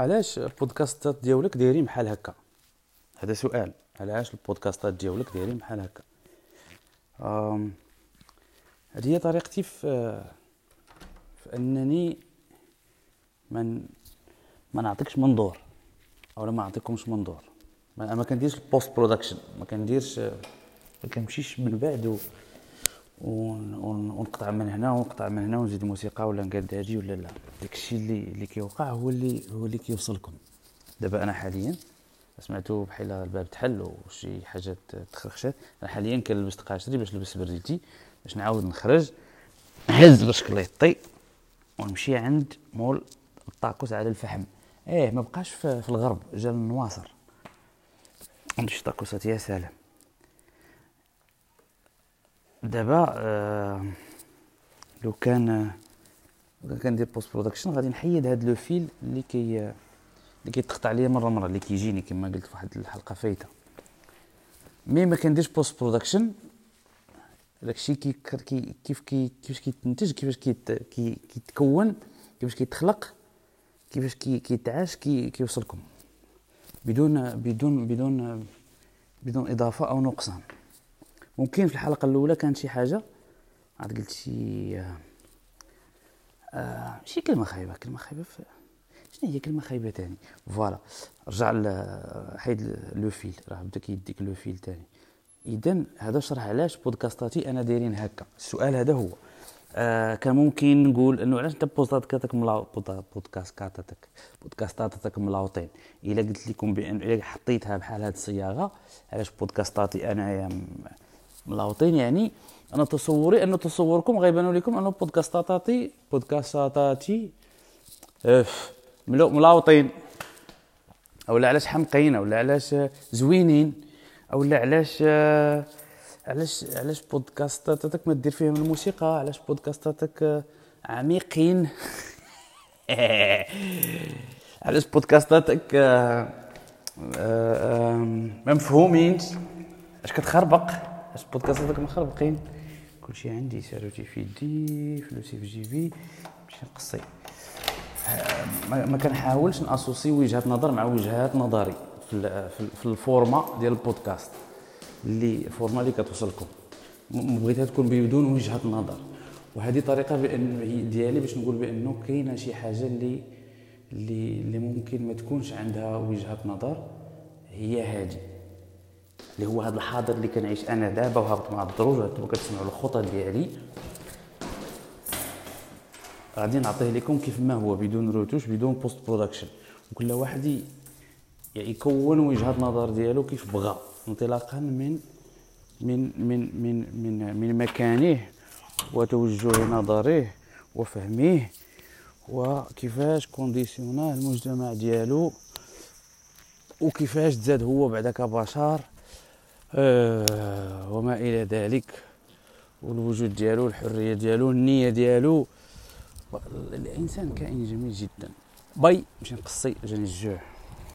علاش البودكاستات ديالك دايرين بحال هكا؟ هذا سؤال. علاش البودكاستات ديالك دايرين بحال هكا؟ هذه هي طريقتي في في أنني من ما نعطيكش منظور أو ما نعطيكمش منظور. ما, ما كنديرش ال post production ما كنديرش ما كنمشيش من بعد ونقطع من هنا ونقطع من هنا ونزيد موسيقى ولا نقاد هادي ولا لا. داكشي اللي اللي كيوقع هو اللي هو اللي كيوصلكم. دابا أنا حاليا سمعتو بحال الباب تحل وشي حاجات تخرخشات. أنا حاليا كنلبس قاشري باش نلبس برديتي باش نعاود نخرج نهز بشكليطي ونمشي عند مول الطاكوس على الفحم. إيه ما بقاش في, الغرب جا النواصر نمشي طاكوسات يا سلام. دابا آه لو كان لو كان كندير post production غادي نحيد هاد le fil اللي كي اللي كيتقطع ليا مرة مرة اللي كيجيني كما قلت في واحد الحلقة فايتة. mais ما كنديرش post production داكشي كي كيف كي كيفاش كيتنتج كيفاش كيت كي كيتكون كيفاش كيتخلق كيفاش كي كيتعاش كي كيوصلكم. بدون بدون بدون بدون إضافة أو نقصان. ممكن في الحلقة الأولى كانت شي حاجة؟ عاد قلت شي آه شي كلمة خايبة كلمة خايبة شنو هي كلمة خايبة تاني؟ voilà رجع حيد le fil راه بدا كيديك le fil تاني. اذا هذا شرح علاش بودكاستاتي أنا دايرين هكا. السؤال هذا هو آه كان ممكن نقول إنه علاش أنت بودكاستاتك ملاو بودكاستاتك بودكاستاتك ملاوطين؟ إلا قلت لكم بأن إلا حطيتها بحال هذه الصياغة علاش بودكاستاتي انايا ملاوطين يعني أنا تصوري انه تصوركم غيبانوا لكم أنه بودكاستاتي بودكاستاتي ملاوطين. أو علاش حمقين؟ أو علاش زوينين؟ أو علاش علاش علاش بودكاستاتك ما دير فيهم الموسيقى؟ علاش بودكاستاتك عميقين؟ علاش بودكاستاتك مفهومين؟ اش كتخربق؟ اش بودكاستاتك مخربقين كلشي عندي ساروتي في يدي فلوسي في جيبي ماشي نقصي ما كنحاولش ن associer وجهات نظر مع وجهات نظري في في ال format ديال البودكاست اللي ال format اللي كتوصلكم بغيتها تكون بدون وجهه نظر وهذه طريقه بان ديالي باش نقول بانه كاينة شي حاجة اللي اللي اللي ممكن ما تكونش عندها وجهه نظر هي هذه اللي هو هذا الحاضر اللي كنعيش أنا دابا وهابط مع الدروج وأنتم كتسمعوا الخطى ديالي. غادي نعطيه لكم كيف ما هو بدون روتوش بدون post-production وكل واحد يكون وجهة نظر ديالو كيف بغى انطلاقا من من من من من من مكانه وتوجه نظره وفهمه وكيفاش كونديسيونا المجتمع ديالو وكيفاش تزاد هو بعدا كبشر آه وما إلى ذلك. والوجود ديالو الحرية ديالو النية ديالو. الانسان كائن جميل جدا. باي مش نقصي جاني الجوع